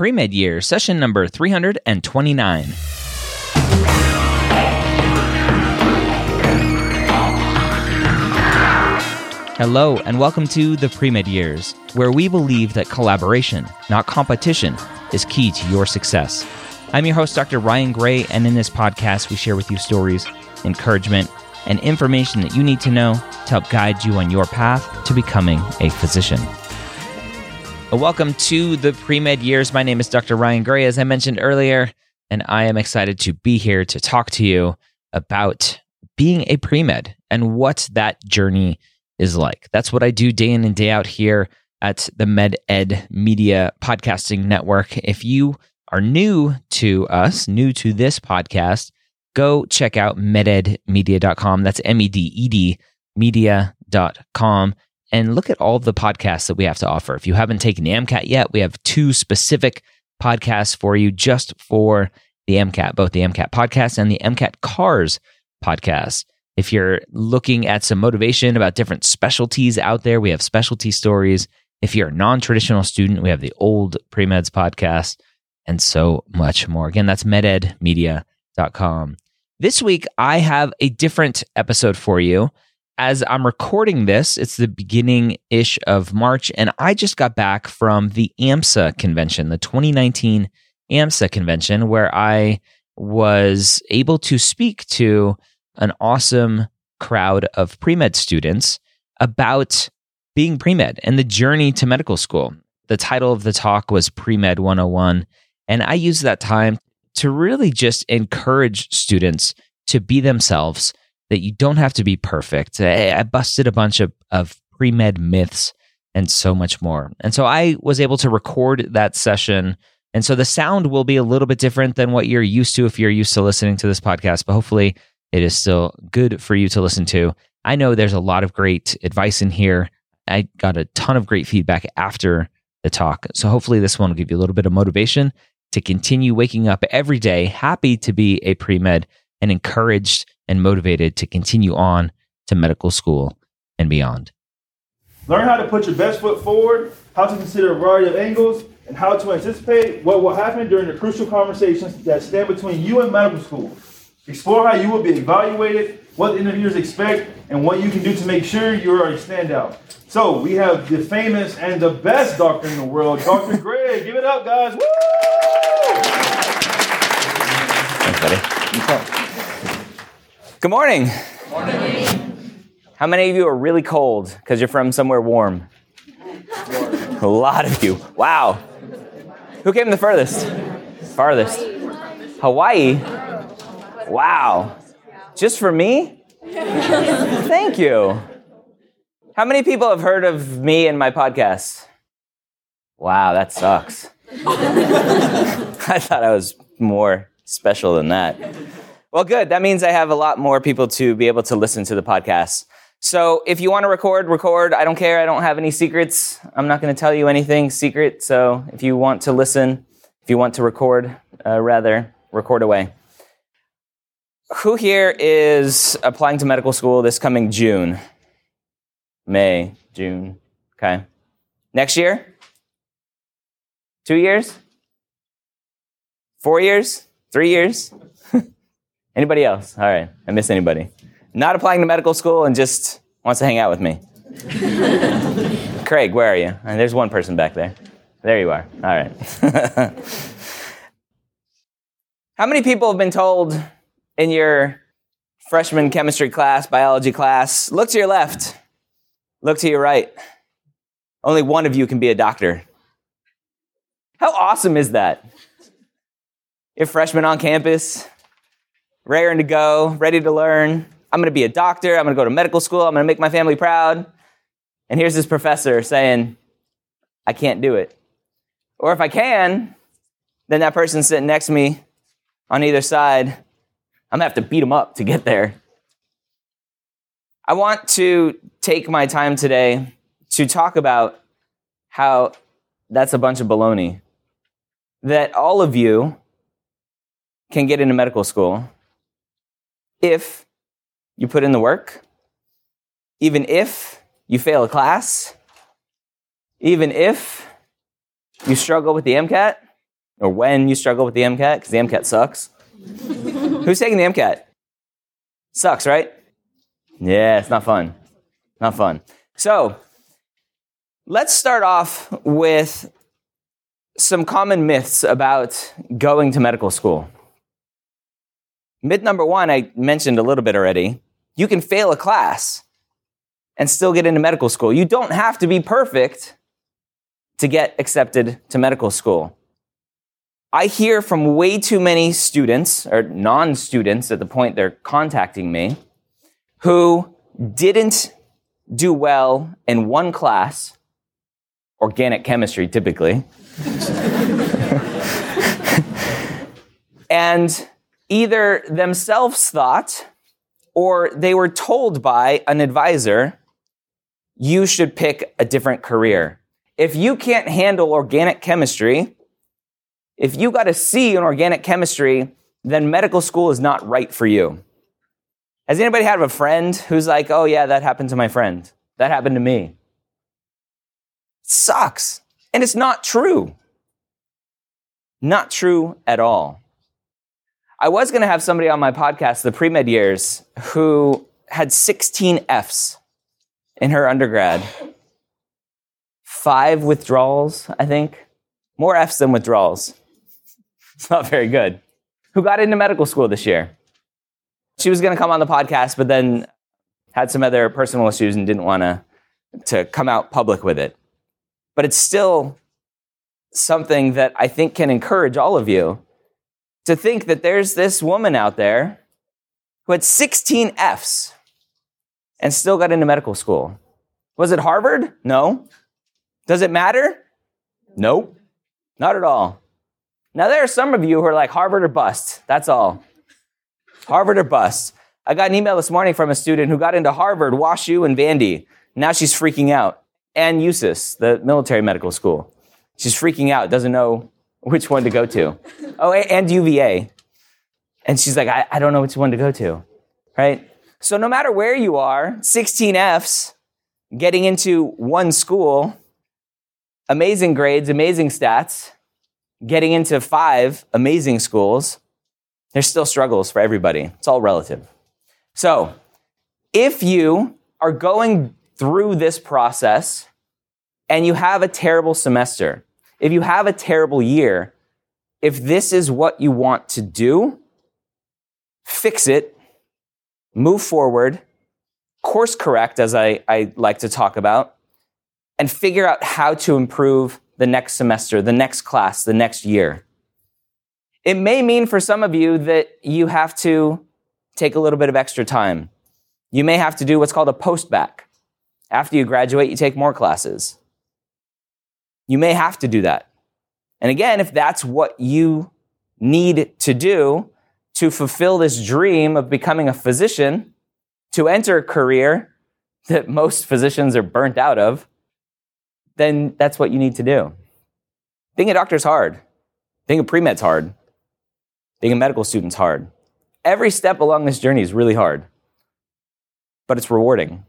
pre med year, session number 329. Hello, and welcome to the Pre Med Years, where we believe that collaboration, not competition, is key to your success. I'm your host, Dr. Ryan Gray, and in this podcast, we share with you stories, encouragement, and information that you need to know to help guide you on your path to becoming a physician. Welcome to the Pre Med Years. My name is Dr. Ryan Gray, as I mentioned earlier, and I am excited to be here to talk to you about being a pre med and what that journey is like. That's what I do day in and day out here at the Med Ed Media Podcasting Network. If you are new to us, new to this podcast, go check out mededmedia.com. That's M E D E D media.com and look at all the podcasts that we have to offer. If you haven't taken the MCAT yet, we have two specific podcasts for you just for the MCAT, both the MCAT podcast and the MCAT Cars podcast. If you're looking at some motivation about different specialties out there, we have specialty stories. If you're a non traditional student, we have the old Premeds podcast and so much more. Again, that's mededmedia.com. This week, I have a different episode for you. As I'm recording this, it's the beginning ish of March, and I just got back from the AMSA convention, the 2019 AMSA convention, where I was able to speak to an awesome crowd of pre med students about being pre med and the journey to medical school. The title of the talk was Pre Med 101. And I used that time to really just encourage students to be themselves, that you don't have to be perfect. I, busted a bunch of, of pre med myths and so much more. And so I was able to record that session. And so the sound will be a little bit different than what you're used to if you're used to listening to this podcast, but hopefully it is still good for you to listen to. I know there's a lot of great advice in here. I got a ton of great feedback after the talk. So hopefully this one will give you a little bit of motivation to continue waking up every day happy to be a pre med and encouraged and motivated to continue on to medical school and beyond. Learn how to put your best foot forward, how to consider a variety of angles, and how to anticipate what will happen during the crucial conversations that stand between you and medical school. Explore how you will be evaluated, what interviewers expect, and what you can do to make sure you are a standout. So we have the famous and the best doctor in the world, Dr. Gray. Give it up, guys. Woo! Thanks, buddy. Good morning. morning. How many of you are really cold because you're from somewhere warm? A lot of you. Wow. Who came the furthest? Farthest. Hawaii. Wow. Just for me? Thank you. How many people have heard of me and my podcast? Wow, that sucks. I thought I was more special than that. Well, good. That means I have a lot more people to be able to listen to the podcast. So if you want to record, record. I don't care. I don't have any secrets. I'm not going to tell you anything secret. So if you want to listen, if you want to record, uh, rather, record away. Who here is applying to medical school this coming June? May, June. Okay. Next year? Two years? Four years? Three years? Anybody else? All right. I miss anybody. Not applying to medical school and just wants to hang out with me. Craig, where are you? And there's one person back there. There you are. All right. How many people have been told in your freshman chemistry class, biology class, look to your left, look to your right. Only one of you can be a doctor. How awesome is that? You're freshman on campus, raring to go, ready to learn. I'm going to be a doctor. I'm going to go to medical school. I'm going to make my family proud. And here's this professor saying, I can't do it. Or if I can, then that person sitting next to me on either side, I'm going to have to beat them up to get there. I want to take my time today to talk about how that's a bunch of baloney. That all of you can get into medical school if you put in the work, even if you fail a class, even if you struggle with the MCAT, or when you struggle with the MCAT, because the MCAT sucks. Who's taking the MCAT? Sucks, right? Yeah, it's not fun. Not fun. So, let's start off with some common myths about going to medical school. Myth number one, I mentioned a little bit already. You can fail a class and still get into medical school. You don't have to be perfect to get accepted to medical school. I hear from way too many students or non students at the point they're contacting me who didn't do well in one class, organic chemistry typically, and either themselves thought or they were told by an advisor, you should pick a different career. If you can't handle organic chemistry, if you got a C in organic chemistry, then medical school is not right for you. Has anybody had a friend who's like, oh yeah, that happened to my friend? That happened to me. It sucks. And it's not true. Not true at all. I was going to have somebody on my podcast, the pre med years, who had 16 F's in her undergrad. Five withdrawals, I think. More F's than withdrawals. It's not very good. Who got into medical school this year? She was going to come on the podcast, but then had some other personal issues and didn't want to to come out public with it. But it's still something that I think can encourage all of you to think that there's this woman out there who had 16 F's and still got into medical school. Was it Harvard? No. Does it matter? Nope. Not at all. Now, there are some of you who are like Harvard or bust. That's all. Harvard or bust. I got an email this morning from a student who got into Harvard, WashU, and Vandy. Now she's freaking out. And USUHS, the military medical school. She's freaking out, doesn't know which one to go to. Oh, and UVA. And she's like, I, I don't know which one to go to. Right? So, no matter where you are, 16 F's, getting into one school, amazing grades, amazing stats, getting into five amazing schools, there's still struggles for everybody. It's all relative. So, if you are going through this process and you have a terrible semester, if you have a terrible year, if this is what you want to do, fix it, move forward, course correct, as I, I like to talk about, and figure out how to improve the next semester, the next class, the next year. It may mean for some of you that you have to take a little bit of extra time. You may have to do what's called a post bac. After you graduate, you take more classes. You may have to do that. And again, if that's what you need to do to fulfill this dream of becoming a physician, to enter a career that most physicians are burnt out of, then that's what you need to do. Being a doctor is hard. Being a pre-med's hard. Being a medical student's hard. Every step along this journey is really hard, but it's rewarding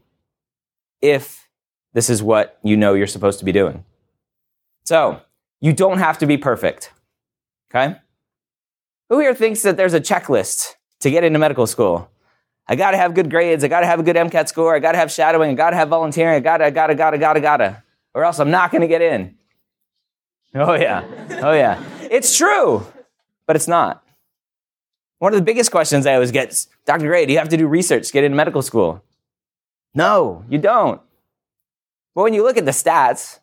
if this is what you know you're supposed to be doing. So, you don't have to be perfect. Okay? Who here thinks that there's a checklist to get into medical school? I gotta have good grades, I gotta have a good MCAT score, I gotta have shadowing, I gotta have volunteering, I gotta, I gotta, gotta, gotta, gotta or else I'm not to get in. Oh, yeah. Oh, yeah. It's true, but it's not. One of the biggest questions I always get is Dr. Gray, do you have to do research to get into medical school? No, you don't. But when you look at the stats,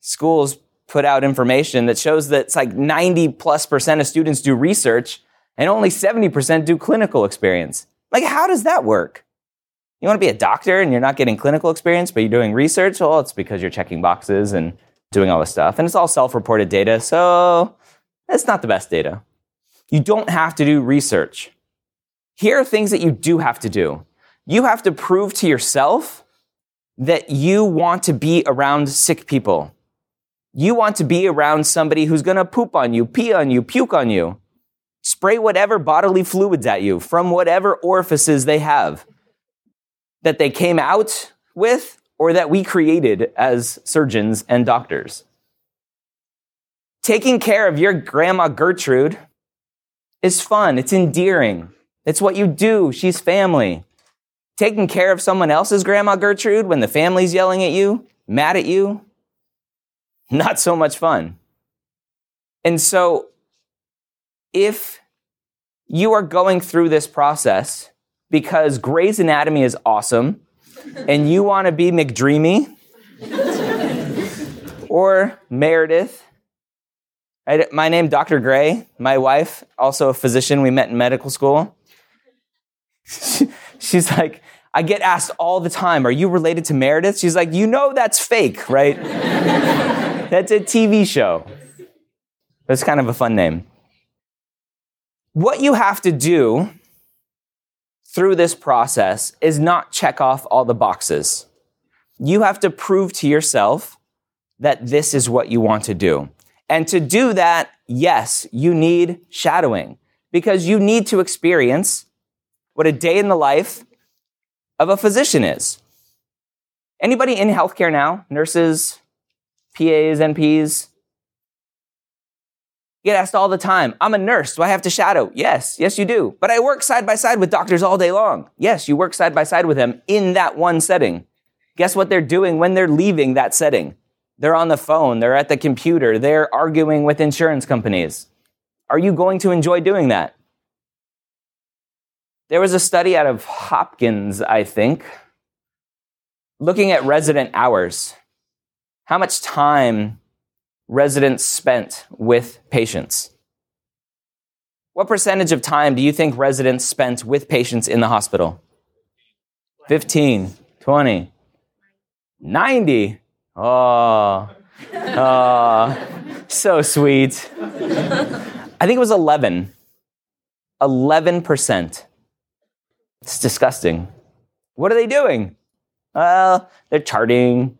schools put out information that shows that it's like 90 plus percent of students do research and only 70% do clinical experience. Like, how does that work? You want to be a doctor and you're not getting clinical experience, but you're doing research? Well, it's because you're checking boxes and doing all this stuff. And it's all self reported data, so it's not the best data. You don't have to do research. Here are things that you do have to do. You have to prove to yourself that you want to be around sick people. You want to be around somebody who's going to poop on you, pee on you, puke on you, spray whatever bodily fluids at you from whatever orifices they have that they came out with or that we created as surgeons and doctors. Taking care of your grandma Gertrude is fun. It's endearing. It's what you do. She's family. Taking care of someone else's grandma Gertrude when the family's yelling at you, mad at you, not so much fun. And so, if you are going through this process because Grey's Anatomy is awesome and you want to be McDreamy or Meredith, I, my name Dr. Gray, my wife, also a physician. We met in medical school. She's like, I get asked all the time, Are you related to Meredith? She's like, You know that's fake, right? that's a TV show. That's kind of a fun name. What you have to do through this process is not check off all the boxes. You have to prove to yourself that this is what you want to do. And to do that, yes, you need shadowing because you need to experience what a day in the life of a physician is. Anybody in healthcare now? Nurses, PAs, NPs? Get asked all the time, I'm a nurse. Do I have to shadow? Yes, yes, you do. But I work side by side with doctors all day long. Yes, you work side by side with them in that one setting. Guess what they're doing when they're leaving that setting? They're on the phone, they're at the computer, they're arguing with insurance companies. Are you going to enjoy doing that? There was a study out of Hopkins, I think, looking at resident hours. How much time residents spent with patients? What percentage of time do you think residents spent with patients in the hospital? 15, 20, 90. Oh, oh, so sweet. I think it was 11. 11%. It's disgusting. What are they doing? Well, they're charting,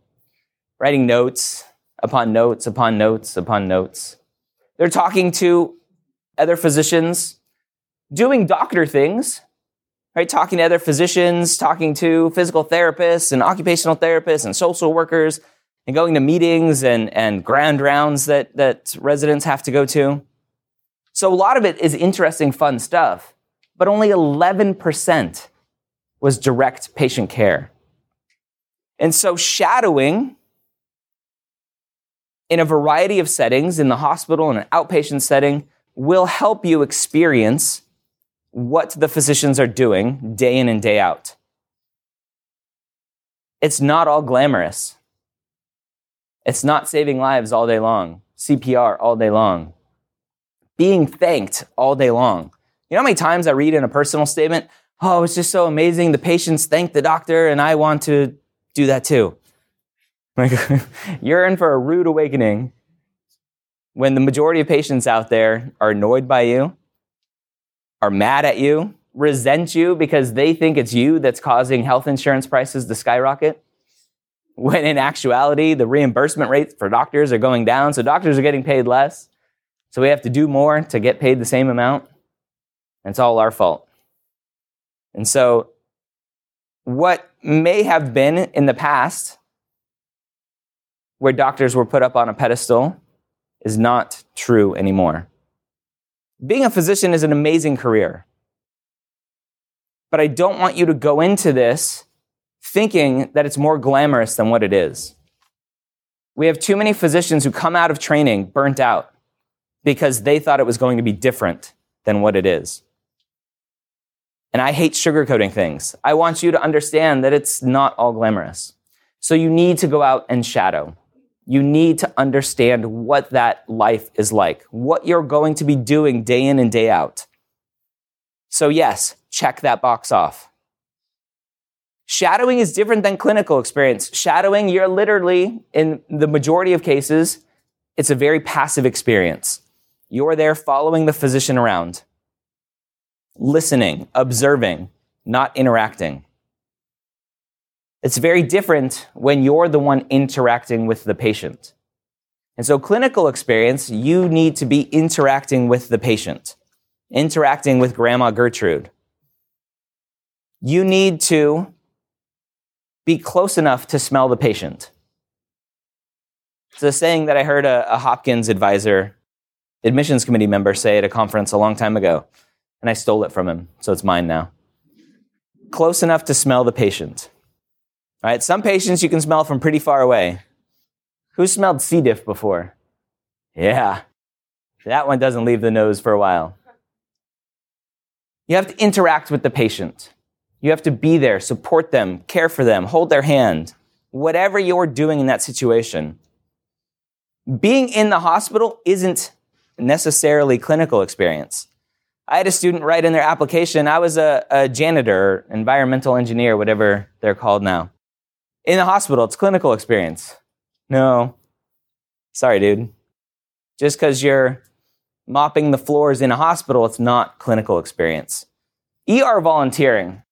writing notes upon notes upon notes upon notes. They're talking to other physicians, doing doctor things, right? Talking to other physicians, talking to physical therapists and occupational therapists and social workers, and going to meetings and, and grand rounds that, that residents have to go to. So a lot of it is interesting, fun stuff, but only 11% was direct patient care. And so shadowing in a variety of settings, in the hospital, in an outpatient setting, will help you experience what the physicians are doing day in and day out. It's not all glamorous. It's not saving lives all day long, CPR all day long, being thanked all day long. You know how many times I read in a personal statement, oh, it's just so amazing. The patients thank the doctor, and I want to do that too. Like, you're in for a rude awakening when the majority of patients out there are annoyed by you, are mad at you, resent you because they think it's you that's causing health insurance prices to skyrocket when in actuality, the reimbursement rates for doctors are going down, so doctors are getting paid less. So we have to do more to get paid the same amount. And it's all our fault. And so, what may have been in the past, where doctors were put up on a pedestal, is not true anymore. Being a physician is an amazing career. But I don't want you to go into this thinking that it's more glamorous than what it is. We have too many physicians who come out of training burnt out because they thought it was going to be different than what it is. And I hate sugarcoating things. I want you to understand that it's not all glamorous. So you need to go out and shadow. You need to understand what that life is like, what you're going to be doing day in and day out. So yes, check that box off. Shadowing is different than clinical experience. Shadowing, you're literally, in the majority of cases, it's a very passive experience. You're there following the physician around, listening, observing, not interacting. It's very different when you're the one interacting with the patient. And so, clinical experience, you need to be interacting with the patient, interacting with Grandma Gertrude. You need to be close enough to smell the patient. It's a saying that I heard a, a Hopkins advisor admissions committee member say at a conference a long time ago, and I stole it from him, so it's mine now. Close enough to smell the patient. All right, some patients you can smell from pretty far away. Who smelled C. diff before? Yeah, that one doesn't leave the nose for a while. You have to interact with the patient. You have to be there, support them, care for them, hold their hand, whatever you're doing in that situation. Being in the hospital isn't necessarily clinical experience. I had a student write in their application, I was a, a janitor, environmental engineer, whatever they're called now. In the hospital, it's clinical experience. No. Sorry, dude. Just because you're mopping the floors in a hospital, it's not clinical experience. ER volunteering.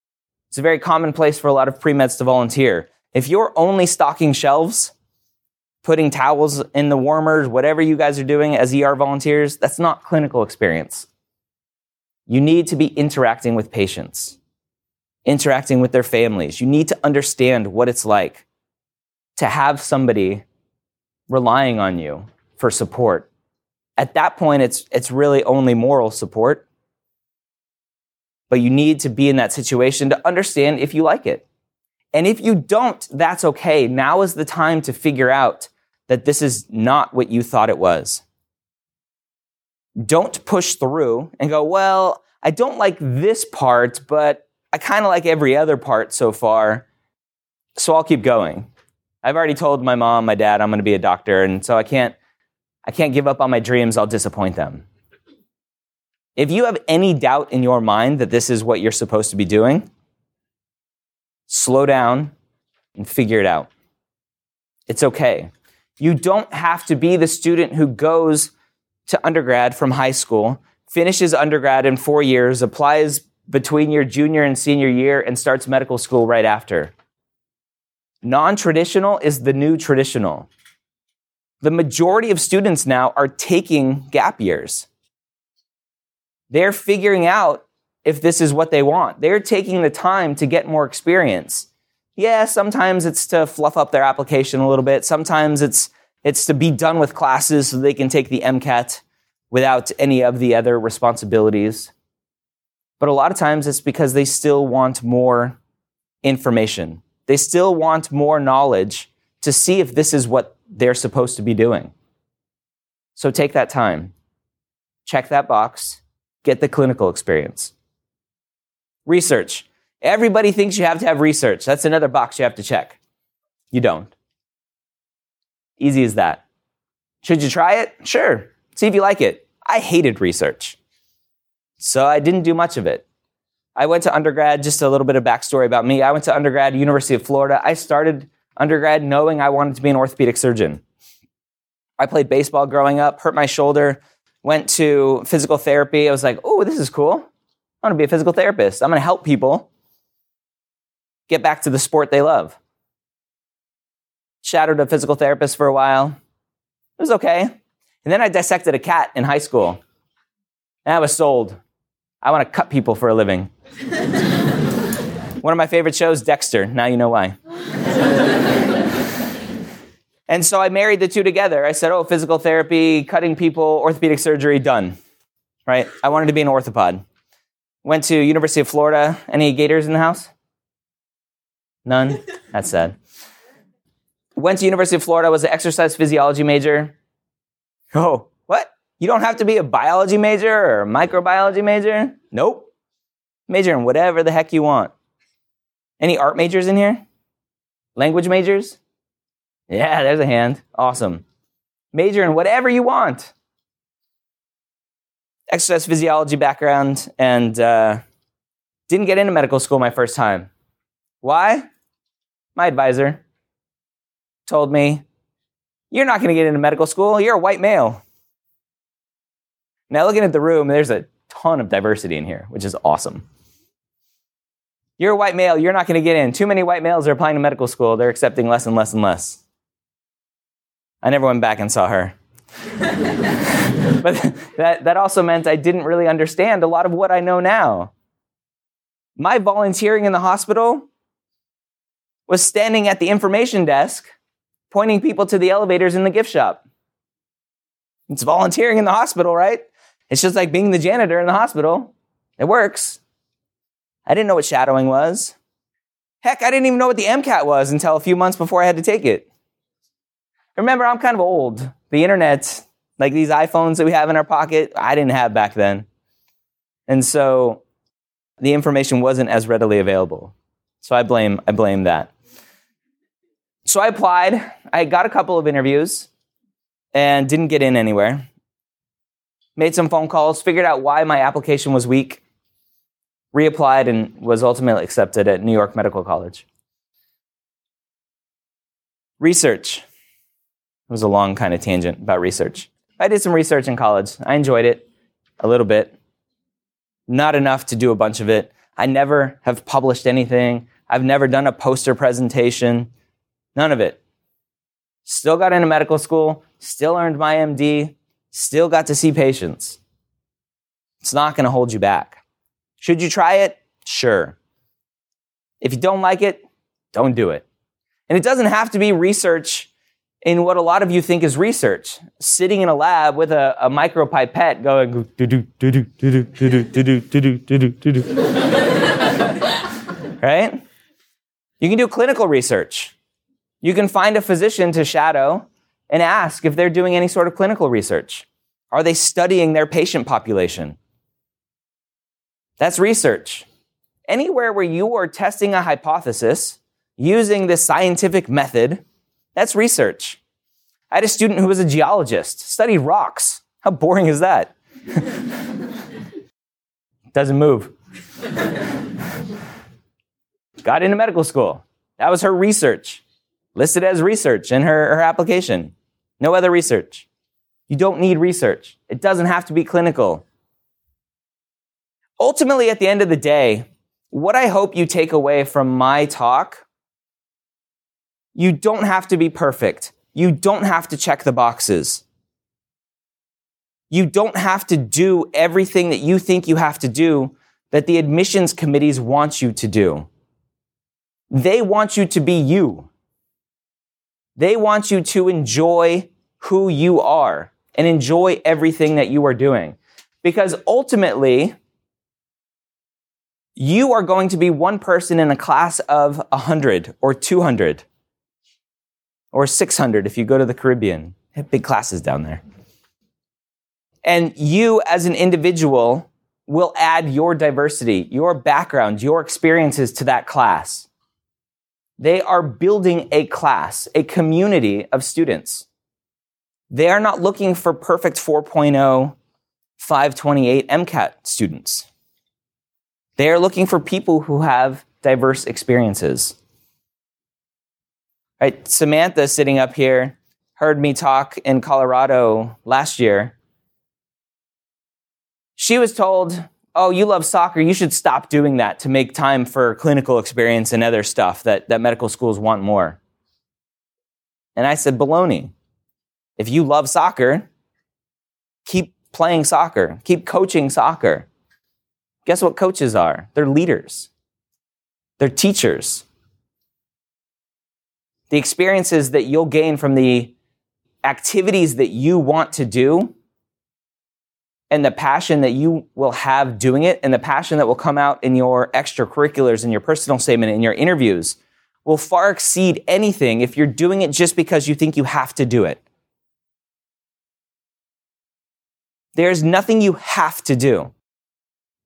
It's a very common place for a lot of pre-meds to volunteer. If you're only stocking shelves, putting towels in the warmers, whatever you guys are doing as ER volunteers, that's not clinical experience. You need to be interacting with patients, interacting with their families. You need to understand what it's like to have somebody relying on you for support. At that point, it's, it's really only moral support. But you need to be in that situation to understand if you like it. And if you don't, that's okay. Now is the time to figure out that this is not what you thought it was. Don't push through and go, well, I don't like this part, but I kind of like every other part so far, so I'll keep going. I've already told my mom, my dad, I'm going to be a doctor, and so I can't, I can't give up on my dreams. I'll disappoint them. If you have any doubt in your mind that this is what you're supposed to be doing, slow down and figure it out. It's okay. You don't have to be the student who goes to undergrad from high school, finishes undergrad in four years, applies between your junior and senior year, and starts medical school right after. Non traditional is the new traditional. The majority of students now are taking gap years. They're figuring out if this is what they want. They're taking the time to get more experience. Yeah, sometimes it's to fluff up their application a little bit. Sometimes it's it's to be done with classes so they can take the MCAT without any of the other responsibilities. But a lot of times it's because they still want more information. They still want more knowledge to see if this is what they're supposed to be doing. So take that time, check that box, get the clinical experience. Research. Everybody thinks you have to have research. That's another box you have to check. You don't. Easy as that. Should you try it? Sure. See if you like it. I hated research. So I didn't do much of it. I went to undergrad, just a little bit of backstory about me. I went to undergrad, University of Florida. I started undergrad knowing I wanted to be an orthopedic surgeon. I played baseball growing up, hurt my shoulder, went to physical therapy. I was like, oh, this is cool. I want to be a physical therapist. I'm going to help people get back to the sport they love. Shadowed a physical therapist for a while. It was okay. And then I dissected a cat in high school. And I was sold. I want to cut people for a living. One of my favorite shows, Dexter. Now you know why. and so I married the two together. I said, oh, physical therapy, cutting people, orthopedic surgery, done. Right? I wanted to be an orthopod. Went to University of Florida. Any Gators in the house? None? That's sad. Went to University of Florida, was an exercise physiology major. Oh? You don't have to be a biology major or a microbiology major? Nope. Major in whatever the heck you want. Any art majors in here? Language majors? Yeah, there's a hand. Awesome. Major in whatever you want exercise physiology background and uh, didn't get into medical school my first time. Why? My advisor told me, You're not going to get into medical school. You're a white male. Now, looking at the room, there's a ton of diversity in here, which is awesome. You're a white male. You're not going to get in. Too many white males are applying to medical school. They're accepting less and less and less. I never went back and saw her. but that, that also meant I didn't really understand a lot of what I know now. My volunteering in the hospital was standing at the information desk, pointing people to the elevators in the gift shop. It's volunteering in the hospital, right? It's just like being the janitor in the hospital. It works. I didn't know what shadowing was. Heck, I didn't even know what the MCAT was until a few months before I had to take it. Remember, I'm kind of old. The internet, like these iPhones that we have in our pocket, I didn't have back then. And so the information wasn't as readily available. So I blame, I blame that. So I applied. I got a couple of interviews and didn't get in anywhere. Made some phone calls, figured out why my application was weak, reapplied, and was ultimately accepted at New York Medical College. Research. It was a long kind of tangent about research. I did some research in college. I enjoyed it a little bit. Not enough to do a bunch of it. I never have published anything. I've never done a poster presentation. None of it. Still got into medical school, still earned my MD, still got to see patients. It's not going to hold you back. Should you try it? Sure. If you don't like it, don't do it. And it doesn't have to be research in what a lot of you think is research, sitting in a lab with a, a micropipette going right? You can do clinical research. You can find a physician to shadow and ask if they're doing any sort of clinical research. Are they studying their patient population? That's research. Anywhere where you are testing a hypothesis using this scientific method, that's research. I had a student who was a geologist, studied rocks. How boring is that? Doesn't move. Got into medical school. That was her research, listed as research in her, her application. No other research. You don't need research. It doesn't have to be clinical. Ultimately, at the end of the day, what I hope you take away from my talk, you don't have to be perfect. You don't have to check the boxes. You don't have to do everything that you think you have to do that the admissions committees want you to do. They want you to be you. They want you to enjoy who you are and enjoy everything that you are doing. Because ultimately, you are going to be one person in a class of 100 or 200 or 600 if you go to the Caribbean. They have big classes down there. And you, as an individual, will add your diversity, your background, your experiences to that class. They are building a class, a community of students. They are not looking for perfect 4.0, 528 MCAT students. They are looking for people who have diverse experiences. Right, Samantha sitting up here heard me talk in Colorado last year. She was told, Oh, you love soccer. You should stop doing that to make time for clinical experience and other stuff that, that medical schools want more. And I said, Baloney. If you love soccer, keep playing soccer, keep coaching soccer. Guess what coaches are? They're leaders, they're teachers. The experiences that you'll gain from the activities that you want to do and the passion that you will have doing it and the passion that will come out in your extracurriculars in your personal statement in your interviews will far exceed anything if you're doing it just because you think you have to do it. There's nothing you have to do.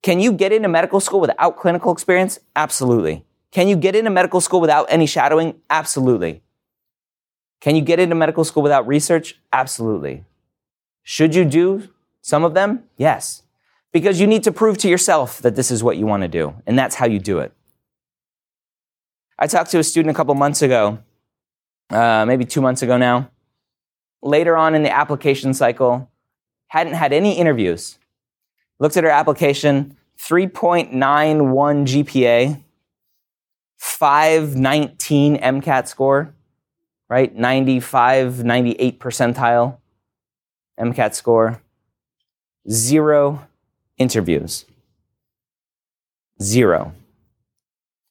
Can you get into medical school without clinical experience? Absolutely. Can you get into medical school without any shadowing? Absolutely. Can you get into medical school without research? Absolutely. Should you do some of them? Yes. Because you need to prove to yourself that this is what you want to do, and that's how you do it. I talked to a student a couple months ago, uh, maybe two months ago now. Later on in the application cycle, hadn't had any interviews, Looked at her application 3.91 GPA, 519 MCAT score, right? 95, 98 percentile MCAT score, zero interviews. Zero.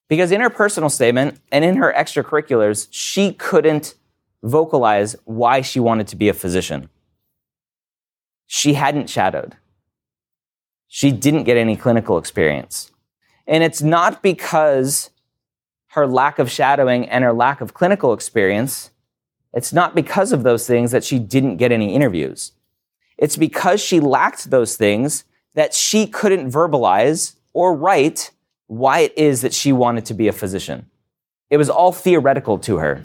Because in her personal statement and in her extracurriculars, she couldn't vocalize why she wanted to be a physician. she hadn't shadowed. She didn't get any clinical experience. And it's not because her lack of shadowing and her lack of clinical experience, it's not because of those things that she didn't get any interviews. It's because she lacked those things that she couldn't verbalize or write why it is that she wanted to be a physician. It was all theoretical to her.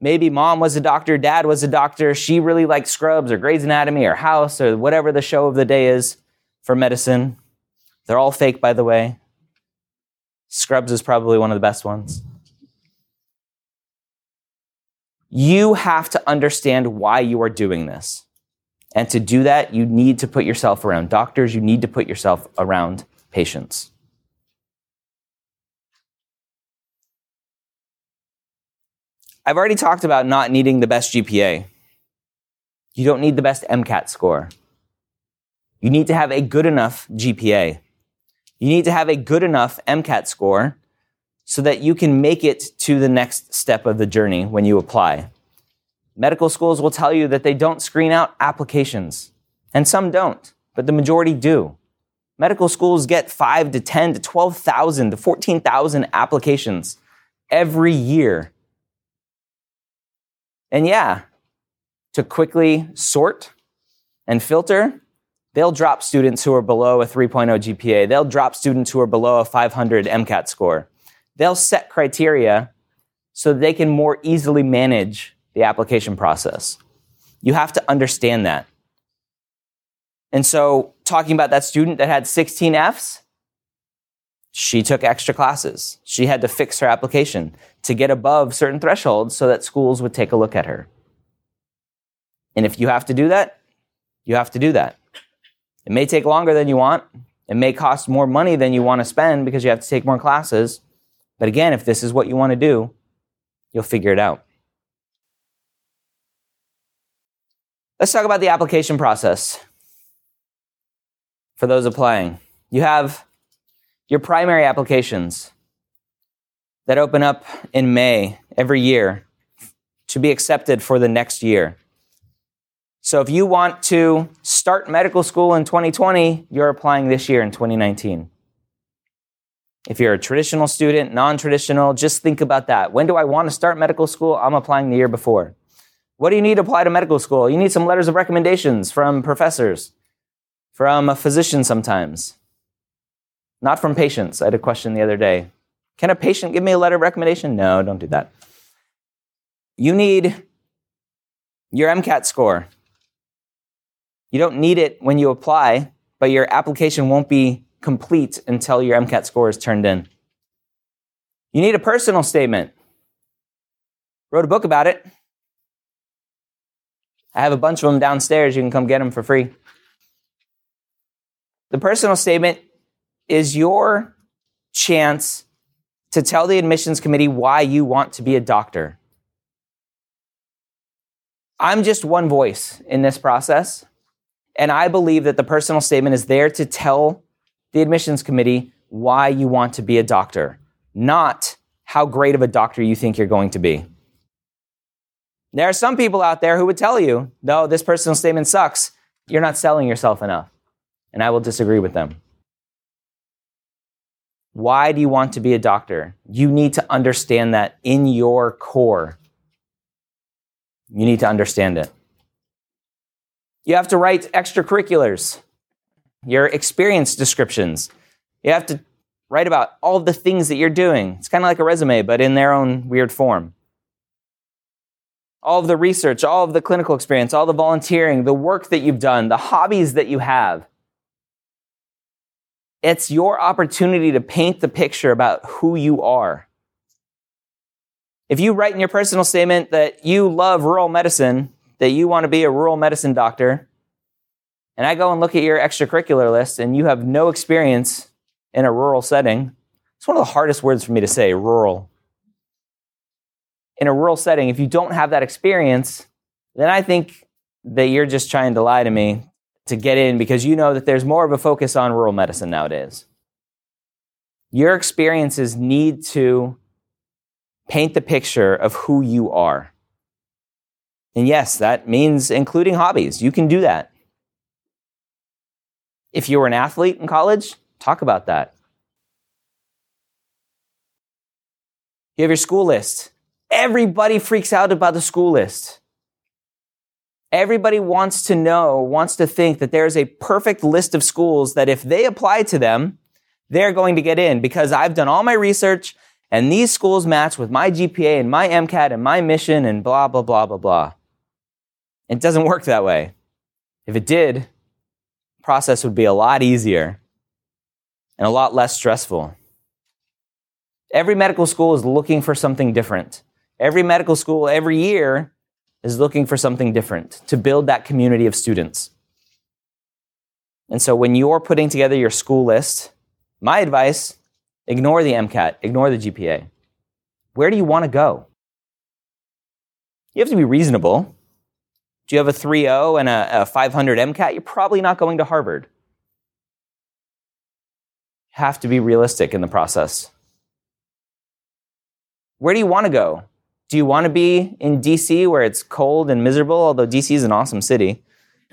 Maybe mom was a doctor, dad was a doctor. She really liked Scrubs or Grey's Anatomy or House or whatever the show of the day is for medicine. They're all fake, by the way. Scrubs is probably one of the best ones. You have to understand why you are doing this. And to do that, you need to put yourself around doctors, you need to put yourself around patients. I've already talked about not needing the best GPA. You don't need the best MCAT score. You need to have a good enough GPA. You need to have a good enough MCAT score so that you can make it to the next step of the journey when you apply. Medical schools will tell you that they don't screen out applications, and some don't, but the majority do. Medical schools get 5 to 10 to 12,000 to 14,000 applications every year and yeah, to quickly sort and filter, they'll drop students who are below a 3.0 GPA. They'll drop students who are below a 500 MCAT score. They'll set criteria so they can more easily manage the application process. You have to understand that. And so, talking about that student that had 16 Fs, she took extra classes. She had to fix her application to get above certain thresholds so that schools would take a look at her. And if you have to do that, you have to do that. It may take longer than you want. It may cost more money than you want to spend because you have to take more classes. But again, if this is what you want to do, you'll figure it out. Let's talk about the application process for those applying. You have your primary applications that open up in May every year to be accepted for the next year. So if you want to start medical school in 2020, you're applying this year in 2019. If you're a traditional student, non traditional, just think about that. When do I want to start medical school? I'm applying the year before. What do you need to apply to medical school? You need some letters of recommendations from professors, from a physician sometimes, not from patients. I had a question the other day. Can a patient give me a letter of recommendation? No, don't do that. You need your MCAT score. You don't need it when you apply, but your application won't be complete until your MCAT score is turned in. You need a personal statement. Wrote a book about it. I have a bunch of them downstairs. You can come get them for free. The personal statement is your chance to tell the admissions committee why you want to be a doctor. I'm just one voice in this process, and I believe that the personal statement is there to tell the admissions committee why you want to be a doctor, not how great of a doctor you think you're going to be. There are some people out there who would tell you, no, this personal statement sucks. You're not selling yourself enough. And I will disagree with them. Why do you want to be a doctor? You need to understand that in your core. You need to understand it. You have to write extracurriculars, your experience descriptions. You have to write about all the things that you're doing. It's kind of like a resume, but in their own weird form. All of the research, all of the clinical experience, all the volunteering, the work that you've done, the hobbies that you have. It's your opportunity to paint the picture about who you are. If you write in your personal statement that you love rural medicine, that you want to be a rural medicine doctor, and I go and look at your extracurricular list and you have no experience in a rural setting, it's one of the hardest words for me to say, rural. In a rural setting, if you don't have that experience, then I think that you're just trying to lie to me to get in because you know that there's more of a focus on rural medicine nowadays. Your experiences need to paint the picture of who you are. And yes, that means including hobbies. You can do that. If you were an athlete in college, talk about that. You have your school list. Everybody freaks out about the school list. Everybody wants to know, wants to think that there's a perfect list of schools that if they apply to them, they're going to get in because I've done all my research and these schools match with my GPA and my MCAT and my mission and blah, blah, blah, blah, blah. It doesn't work that way. If it did, process would be a lot easier and a lot less stressful. Every medical school is looking for something different. Every medical school every year is looking for something different to build that community of students. And so when you're putting together your school list, my advice ignore the MCAT, ignore the GPA. Where do you want to go? You have to be reasonable. Do you have a 3.0 and a, a 500 MCAT? You're probably not going to Harvard. You have to be realistic in the process. Where do you want to go? Do you want to be in DC where it's cold and miserable? Although DC is an awesome city.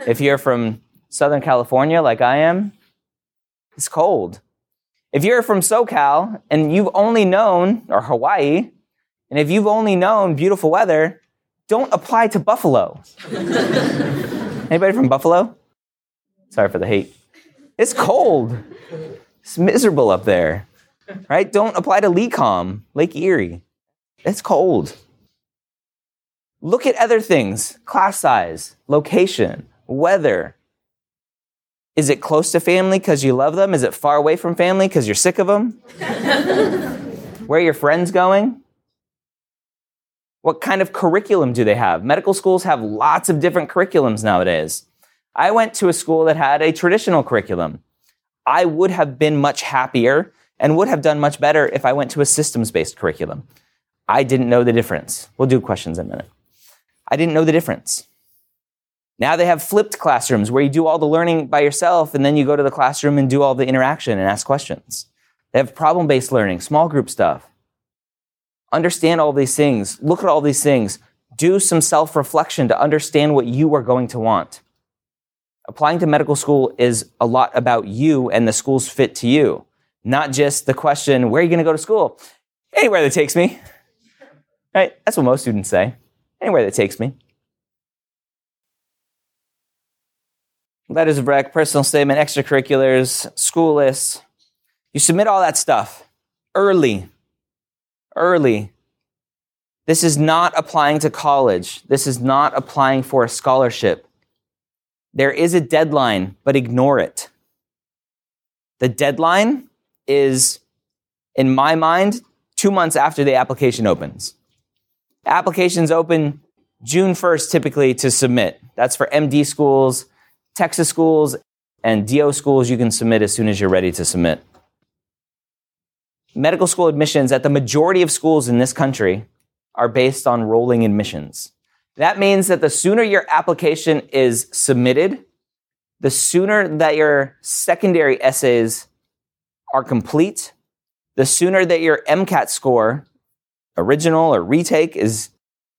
If you're from Southern California like I am, it's cold. If you're from SoCal and you've only known, or Hawaii, and if you've only known beautiful weather, don't apply to Buffalo. Anybody from Buffalo? Sorry for the hate. It's cold. It's miserable up there. Right? Don't apply to LECOM, Lake Erie. It's cold. Look at other things class size, location, weather. Is it close to family because you love them? Is it far away from family because you're sick of them? Where are your friends going? What kind of curriculum do they have? Medical schools have lots of different curriculums nowadays. I went to a school that had a traditional curriculum. I would have been much happier and would have done much better if I went to a systems based curriculum. I didn't know the difference. We'll do questions in a minute. I didn't know the difference. Now they have flipped classrooms where you do all the learning by yourself and then you go to the classroom and do all the interaction and ask questions. They have problem based learning, small group stuff. Understand all these things. Look at all these things. Do some self reflection to understand what you are going to want. Applying to medical school is a lot about you and the school's fit to you, not just the question, where are you going to go to school? Anywhere that takes me. Right? That's what most students say. Anywhere that takes me. Letters of rec, personal statement, extracurriculars, school lists. You submit all that stuff early early. This is not applying to college. This is not applying for a scholarship. There is a deadline, but ignore it. The deadline is, in my mind, two months after the application opens. Applications open June 1st typically to submit. That's for MD schools, Texas schools, and DO schools. You can submit as soon as you're ready to submit medical school admissions at the majority of schools in this country are based on rolling admissions. That means that the sooner your application is submitted, the sooner that your secondary essays are complete, the sooner that your MCAT score, original or retake, is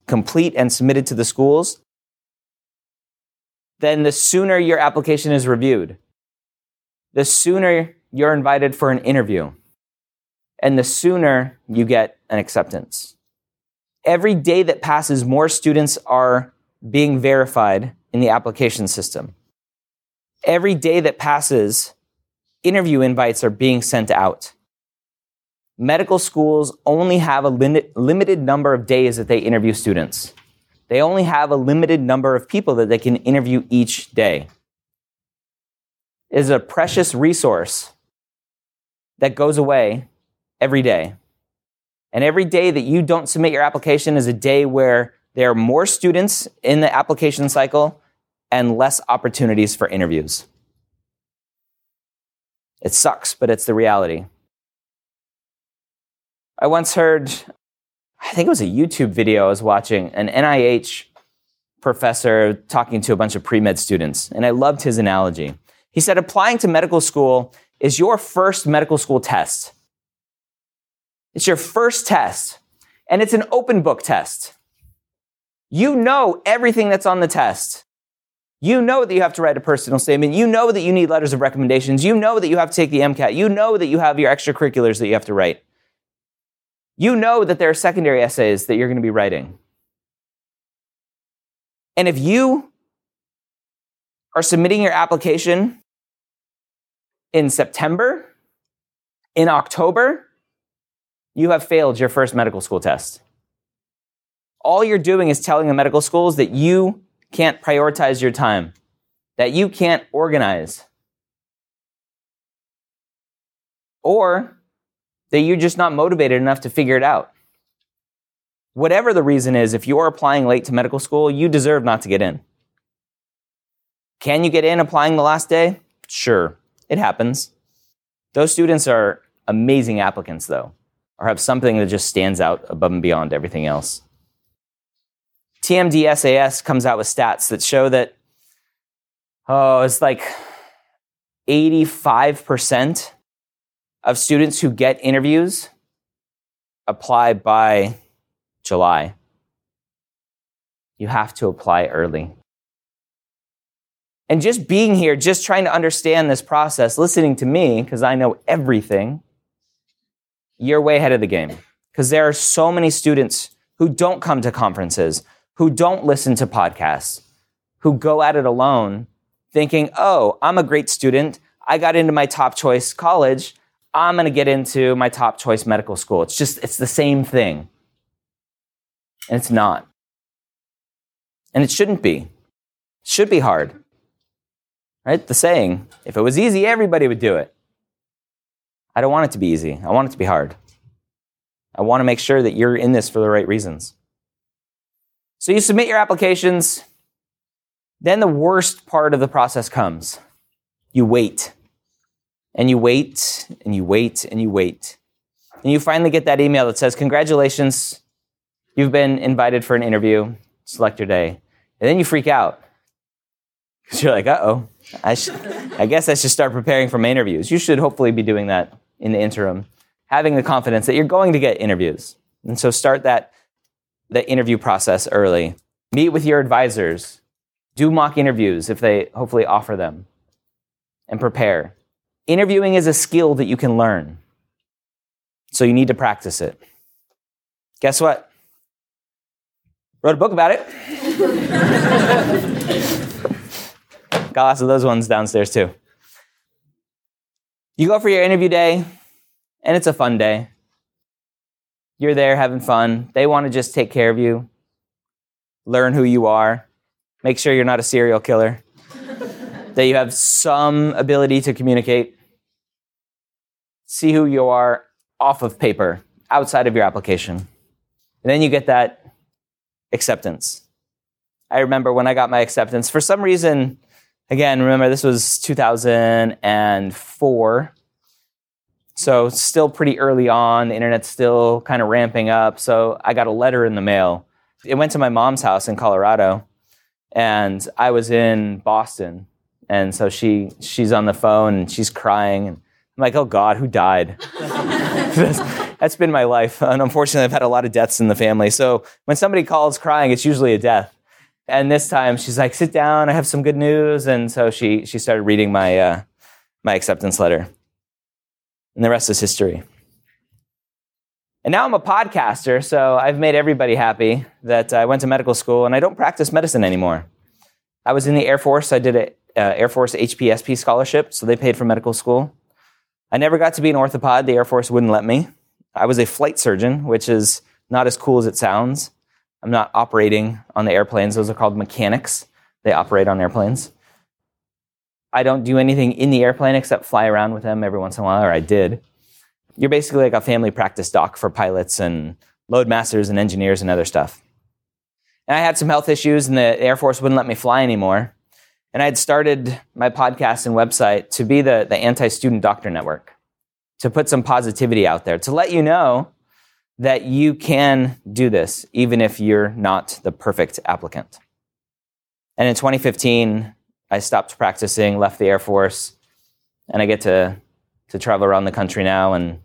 complete and submitted to the schools, then the sooner your application is reviewed, the sooner you're invited for an interview and the sooner you get an acceptance. Every day that passes, more students are being verified in the application system. Every day that passes, interview invites are being sent out. Medical schools only have a limit, limited number of days that they interview students. They only have a limited number of people that they can interview each day. It is a precious resource that goes away every day. And every day that you don't submit your application is a day where there are more students in the application cycle and less opportunities for interviews. It sucks, but it's the reality. I once heard, I think it was a YouTube video I was watching, an NIH professor talking to a bunch of pre med students, and I loved his analogy. He said, applying to medical school is your first medical school test. It's your first test, and it's an open book test. You know everything that's on the test. You know that you have to write a personal statement. You know that you need letters of recommendations. You know that you have to take the MCAT. You know that you have your extracurriculars that you have to write. You know that there are secondary essays that you're going to be writing. And if you are submitting your application in September, in October, you have failed your first medical school test. All you're doing is telling the medical schools that you can't prioritize your time, that you can't organize, or that you're just not motivated enough to figure it out. Whatever the reason is, if you're applying late to medical school, you deserve not to get in. Can you get in applying the last day? Sure, it happens. Those students are amazing applicants, though, or have something that just stands out above and beyond everything else. TMDSAS comes out with stats that show that, oh, it's like 85% of students who get interviews apply by July. You have to apply early. And just being here, just trying to understand this process, listening to me, because I know everything, you're way ahead of the game. Because there are so many students who don't come to conferences, who don't listen to podcasts, who go at it alone, thinking, oh, I'm a great student. I got into my top choice college. I'm going to get into my top choice medical school. It's just, it's the same thing. And it's not. And it shouldn't be. It should be hard. Right? The saying, if it was easy, everybody would do it. I don't want it to be easy. I want it to be hard. I want to make sure that you're in this for the right reasons. So you submit your applications. Then the worst part of the process comes. You wait. And you wait, and you wait, and you wait. And you finally get that email that says, Congratulations, you've been invited for an interview. Select your day. And then you freak out. Because you're like, uh oh, I, sh- I guess I should start preparing for my interviews. You should hopefully be doing that in the interim, having the confidence that you're going to get interviews. And so start that, that interview process early. Meet with your advisors. Do mock interviews if they hopefully offer them. And prepare. Interviewing is a skill that you can learn. So you need to practice it. Guess what? Wrote a book about it. Got lots of those ones downstairs too. You go for your interview day, and it's a fun day. You're there having fun. They want to just take care of you, learn who you are, make sure you're not a serial killer, that you have some ability to communicate, see who you are off of paper, outside of your application. And then you get that acceptance. I remember when I got my acceptance, for some reason, again, remember this was 2004. So still pretty early on, the internet's still kind of ramping up. So I got a letter in the mail. It went to my mom's house in Colorado, and I was in Boston. And so she she's on the phone and she's crying and I'm like, oh God, who died? that's, been my life. And unfortunately, I've had a lot of deaths in the family. So when somebody calls crying, it's usually a death. And this time she's like, sit down, I have some good news. And so she, she started reading my, uh, my acceptance letter. And the rest is history. And now I'm a podcaster, so I've made everybody happy that I went to medical school and I don't practice medicine anymore. I was in the Air Force. I did an uh, Air Force HPSP scholarship, so they paid for medical school. I never got to be an orthopod. The Air Force wouldn't let me. I was a flight surgeon, which is not as cool as it sounds. I'm not operating on the airplanes. Those are called mechanics. They operate on airplanes. I don't do anything in the airplane except fly around with them every once in a while, or I did. You're basically like a family practice doc for pilots and loadmasters and engineers and other stuff. And I had some health issues, and the Air Force wouldn't let me fly anymore. And I had started my podcast and website to be the, the anti student doctor network, to put some positivity out there, to let you know that you can do this, even if you're not the perfect applicant. And in 2015, I stopped practicing, left the Air Force, and I get to, to travel around the country now. And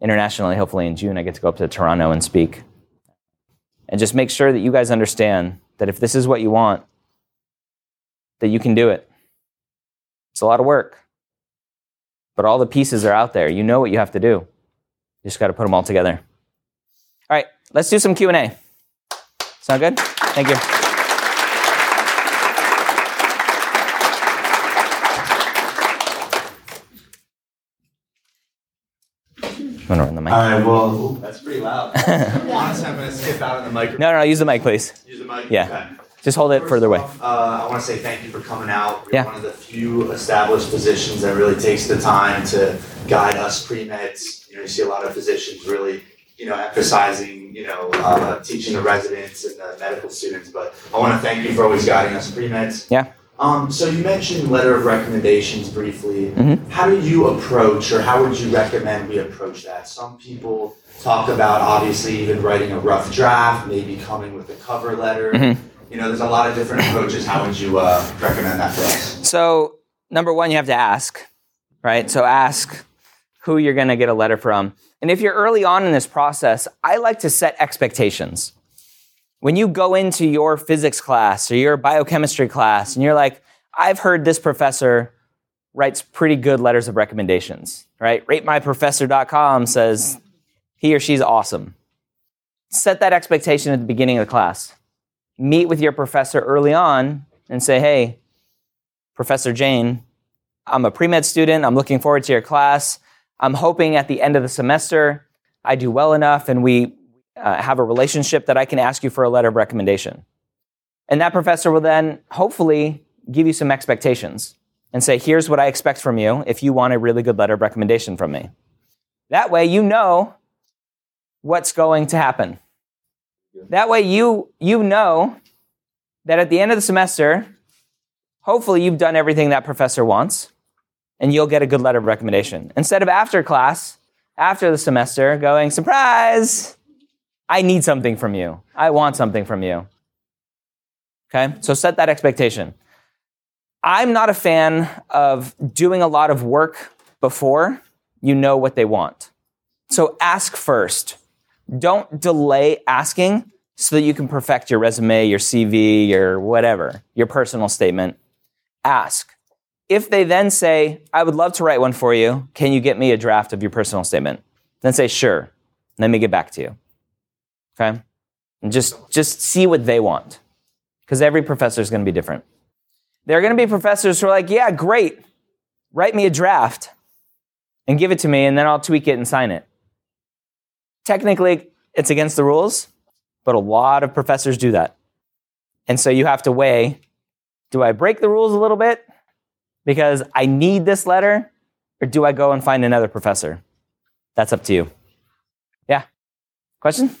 internationally, hopefully in June, I get to go up to Toronto and speak and just make sure that you guys understand that if this is what you want, that you can do it. It's a lot of work. But all the pieces are out there. You know what you have to do. You just got to put them all together. All right, let's do some Q&A. Sound good? Thank you. You want to run the mic? All right, well, that's pretty loud. Honestly, I'm going to skip out on the microphone. No, no, no, use the mic, please. Use the mic? Yeah. Okay. Just hold it First further away. off, Uh, I want to say thank you for coming out. You're Yeah. one of the few established physicians that really takes the time to guide us pre-meds. You know, you see a lot of physicians really, you know, emphasizing, you know, uh, teaching the residents and the medical students. But I want to thank you for always guiding us pre-meds. Yeah. Um, so you mentioned letter of recommendations briefly. Mhm. How do you approach, or how would you recommend we approach that? Some people talk about obviously even writing a rough draft, maybe coming with a cover letter. Mhm. You know, there's a lot of different approaches. How would you uh, recommend that for us? So, number one, you have to ask, right? So, ask who you're going to get a letter from. And if you're early on in this process, I like to set expectations. When you go into your physics class or your biochemistry class and you're like, I've heard this professor writes pretty good letters of recommendations, right? RateMyProfessor.com says he or she's awesome. Set that expectation at the beginning of the class. Meet with your professor early on and say, hey, Professor Jane, I'm a pre med student. I'm looking forward to your class. I'm hoping at the end of the semester I do well enough and we uh, have a relationship that I can ask you for a letter of recommendation. And that professor will then hopefully give you some expectations and say, here's what I expect from you if you want a really good letter of recommendation from me. That way you know what's going to happen. That way you, you know that at the end of the semester, hopefully you've done everything that professor wants and you'll get a good letter of recommendation. Instead of after class, after the semester, going, surprise, I need something from you. I want something from you. Okay, so set that expectation. I'm not a fan of doing a lot of work before you know what they want. So ask first. Don't delay asking so that you can perfect your resume, your CV, your whatever, your personal statement. Ask. If they then say, I would love to write one for you, can you get me a draft of your personal statement? Then say, sure. Let me get back to you. Okay? And just, just see what they want. Because every professor is going to be different. There are going to be professors who are like, yeah, great. Write me a draft and give it to me, and then I'll tweak it and sign it. Technically, it's against the rules, but a lot of professors do that. And so you have to weigh do I break the rules a little bit because I need this letter, or do I go and find another professor? That's up to you. Yeah. Question?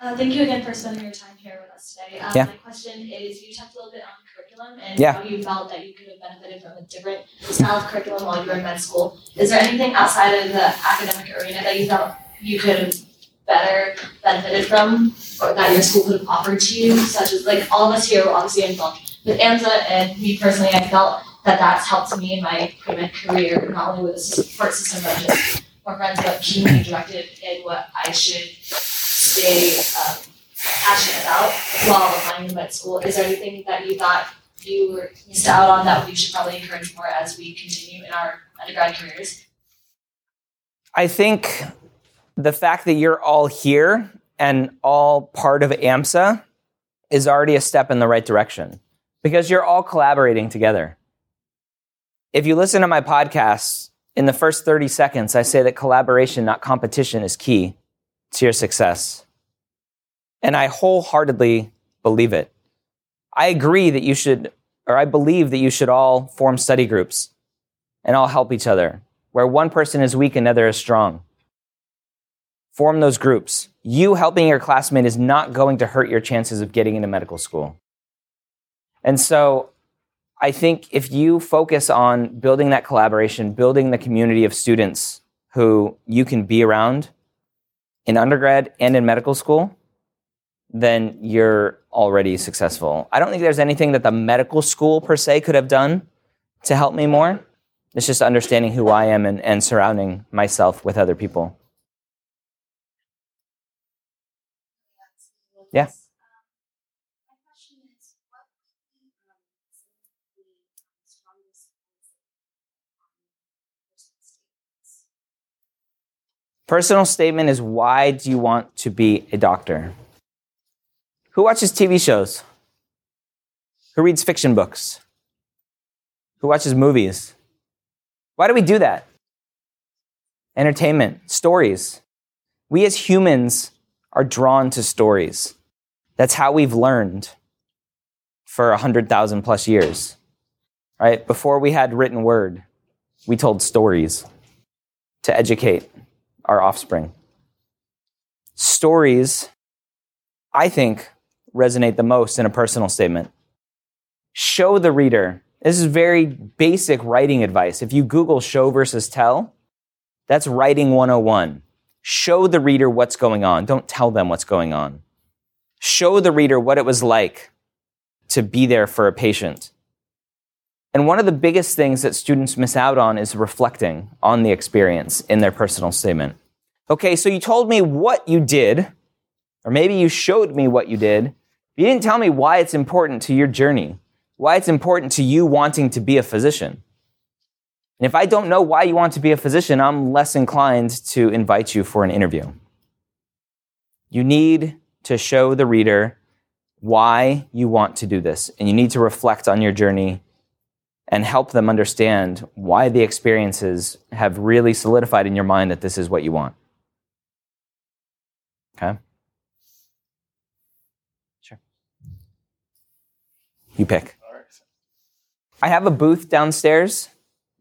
Uh, thank you again for spending your time here with us today. Um, Yeah. My question is, you talked a little bit on curriculum and Yeah. how you felt that you could have benefited from a different style of curriculum while you were in med school. Is there anything outside of the academic arena that you felt you could have better benefited from, or that your school could have offered to you? Such as, like, all of us here were obviously involved with AMSA, and me personally, I felt that that's helped me in my pre-med career, not only with the support system, but just more friends, but me directed in what I should stay um, passionate about while applying to med school. Is there anything that you thought you were missed out on that we should probably encourage more as we continue in our undergrad careers? I think the fact that you're all here and all part of AMSA is already a step in the right direction because you're all collaborating together. If you listen to my podcasts, in the first 30 seconds, I say that collaboration, not competition, is key to your success. And I wholeheartedly believe it. I agree that you should, or I believe that you should all form study groups and all help each other where one person is weak, another is strong. Form those groups. You helping your classmate is not going to hurt your chances of getting into medical school. And so I think if you focus on building that collaboration, building the community of students who you can be around in undergrad and in medical school, then you're already successful. I don't think there's anything that the medical school per se could have done to help me more. It's just understanding who I am and, and surrounding myself with other people. Yeah. Um, my question is, what would be um, some of the um, strongest points that you have statements? Personal statement is why do you want to be a doctor? Who watches TV shows? Who reads fiction books? Who watches movies? Why do we do that? Entertainment, stories. We as humans are drawn to stories. That's how we've learned for 100,000 plus years. Right? Before we had written word, we told stories to educate our offspring. Stories, I think, resonate the most in a personal statement. Show the reader. This is very basic writing advice. If you Google show versus tell, that's writing 101. Show the reader what's going on. Don't tell them what's going on. Show the reader what it was like to be there for a patient. And one of the biggest things that students miss out on is reflecting on the experience in their personal statement. Okay, so you told me what you did, or maybe you showed me what you did. but You didn't tell me why it's important to your journey, why it's important to you wanting to be a physician. And if I don't know why you want to be a physician, I'm less inclined to invite you for an interview. You need to show the reader why you want to do this, and you need to reflect on your journey and help them understand why the experiences have really solidified in your mind that this is what you want. Okay? Sure. You pick. I have a booth downstairs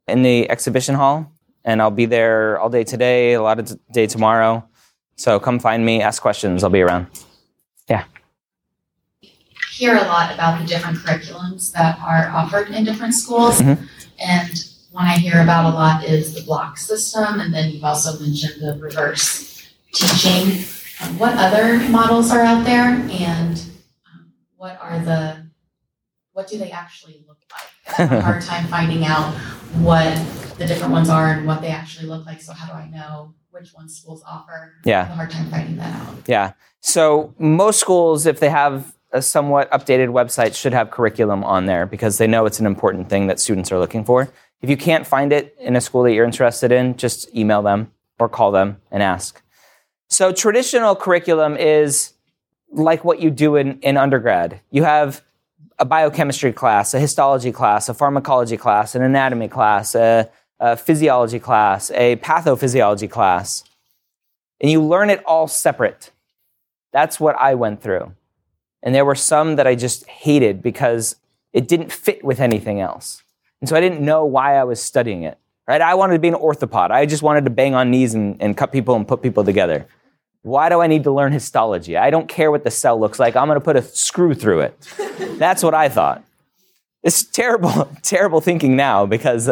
in the exhibition hall, and I'll be there all day today, a lot of day tomorrow. So come find me, ask questions. I'll be around. Yeah. hear a lot about the different curriculums that are offered in different schools. Mhm. And one I hear about a lot is the block system, and then you've also mentioned the reverse teaching. Um, What other models are out there, and um, what are the, what do they actually look like? I have a hard time finding out what the different ones are and what they actually look like, so how do I know which ones schools offer? Yeah. have a hard time finding that out. Yeah. So most schools, if they have a somewhat updated website, should have curriculum on there because they know it's an important thing that students are looking for. If you can't find it in a school that you're interested in, just email them or call them and ask. So traditional curriculum is like what you do in, in undergrad. You have a biochemistry class, a histology class, a pharmacology class, an anatomy class, a, a physiology class, a pathophysiology class. And you learn it all separate. That's what I went through. And there were some that I just hated because it didn't fit with anything else. And so I didn't know why I was studying it. Right? I wanted to be an orthopod. I just wanted to bang on knees and, and cut people and put people together. Why do I need to learn histology? I don't care what the cell looks like. I'm going to put a screw through it. That's what I thought. It's terrible, terrible thinking now because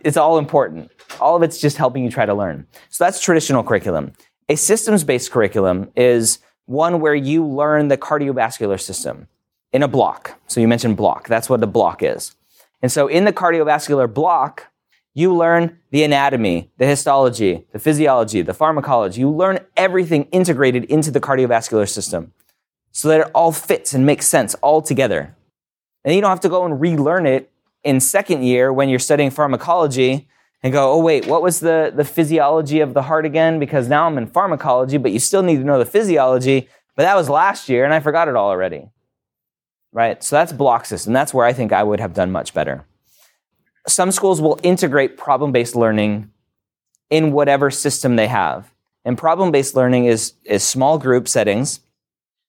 it's all important. All of it's just helping you try to learn. So that's traditional curriculum. A systems based curriculum is one where you learn the cardiovascular system in a block. So you mentioned block. That's what a block is. And so in the cardiovascular block, you learn the anatomy, the histology, the physiology, the pharmacology. You learn everything integrated into the cardiovascular system so that it all fits and makes sense all together. And you don't have to go and relearn it in second year when you're studying pharmacology and go, oh, wait, what was the, the physiology of the heart again? Because now I'm in pharmacology, but you still need to know the physiology. But that was last year and I forgot it all already. Right? So that's block system. That's where I think I would have done much better. Some schools will integrate problem based learning in whatever system they have. And problem based learning is, is small group settings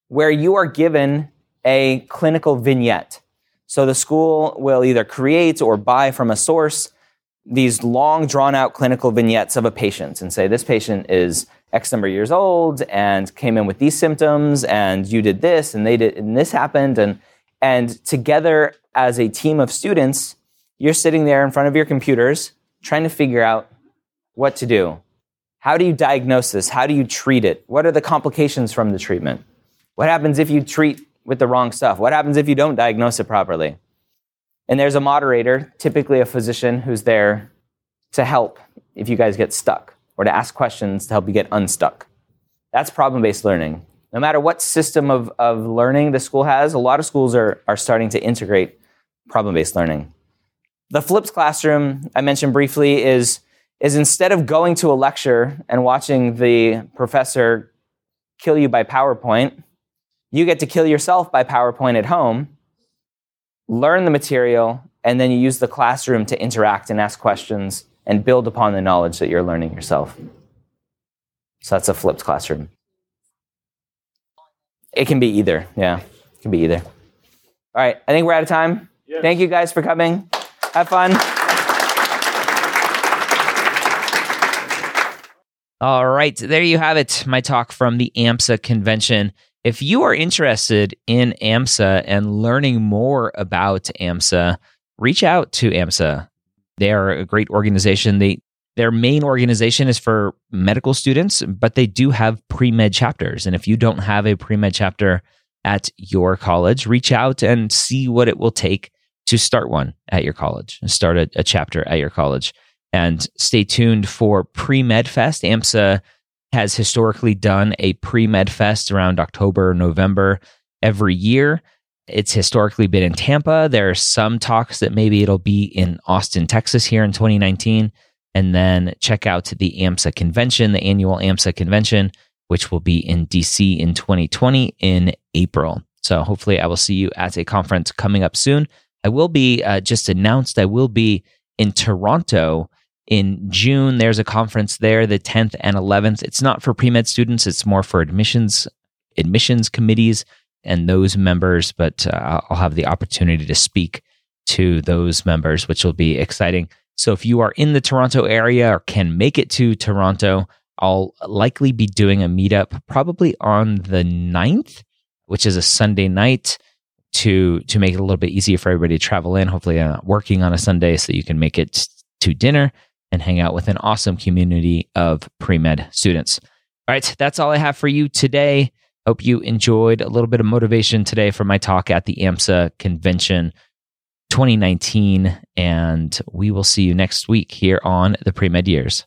where you are given a clinical vignette. So the school will either create or buy from a source these long drawn out clinical vignettes of a patient and say this patient is x number of years old and came in with these symptoms and you did this and they did and this happened. And and together as a team of students you're sitting there in front of your computers trying to figure out what to do. How do you diagnose this? How do you treat it? What are the complications from the treatment? What happens if you treat with the wrong stuff what happens if you don't diagnose it properly and there's a moderator, typically a physician, who's there to help if you guys get stuck or to ask questions to help you get unstuck. That's problem based learning. no matter what system of, of learning the school has, a lot of schools are, are starting to integrate problem based learning. The flipped classroom I mentioned briefly is, is instead of going to a lecture and watching the professor kill you by PowerPoint, you get to kill yourself by PowerPoint at home, learn the material, and then you use the classroom to interact and ask questions and build upon the knowledge that you're learning yourself. So that's a flipped classroom. It can be either. Yeah, it can be either. All right, I think we're out of time. Yes. Thank you guys for coming. Have fun. All right, there you have it. My talk from the AMSA convention. If you are interested in AMSA and learning more about AMSA, reach out to AMSA. They are a great organization. They their main organization is for medical students, but they do have pre med chapters. And if you don't have a pre med chapter at your college, reach out and see what it will take to start one at your college, and start a, a chapter at your college. And stay tuned for Pre Med Fest. AMSA has historically done a pre med fest around October, November every year. It's historically been in Tampa. There are some talks that maybe it'll be in Austin, Texas here in 2019 and then check out the AMSA convention, the annual AMSA convention, which will be in DC in 2020 in April. So hopefully, I will see you at a conference coming up soon. I will be uh, just announced, I will be in Toronto in June. There's a conference there, the 10th and 11th. It's not for pre med students, it's more for admissions, admissions committees and those members, but uh, I'll have the opportunity to speak to those members, which will be exciting. So if you are in the Toronto area or can make it to Toronto, I'll likely be doing a meetup probably on the 9th, which is a Sunday night to to make it a little bit easier for everybody to travel in. Hopefully, I'm not working on a Sunday so you can make it to dinner and hang out with an awesome community of pre-med students. All right, that's all I have for you today. Hope you enjoyed a little bit of motivation today from my talk at the AMSA convention. 2019. And we will see you next week here on the Pre Med Years.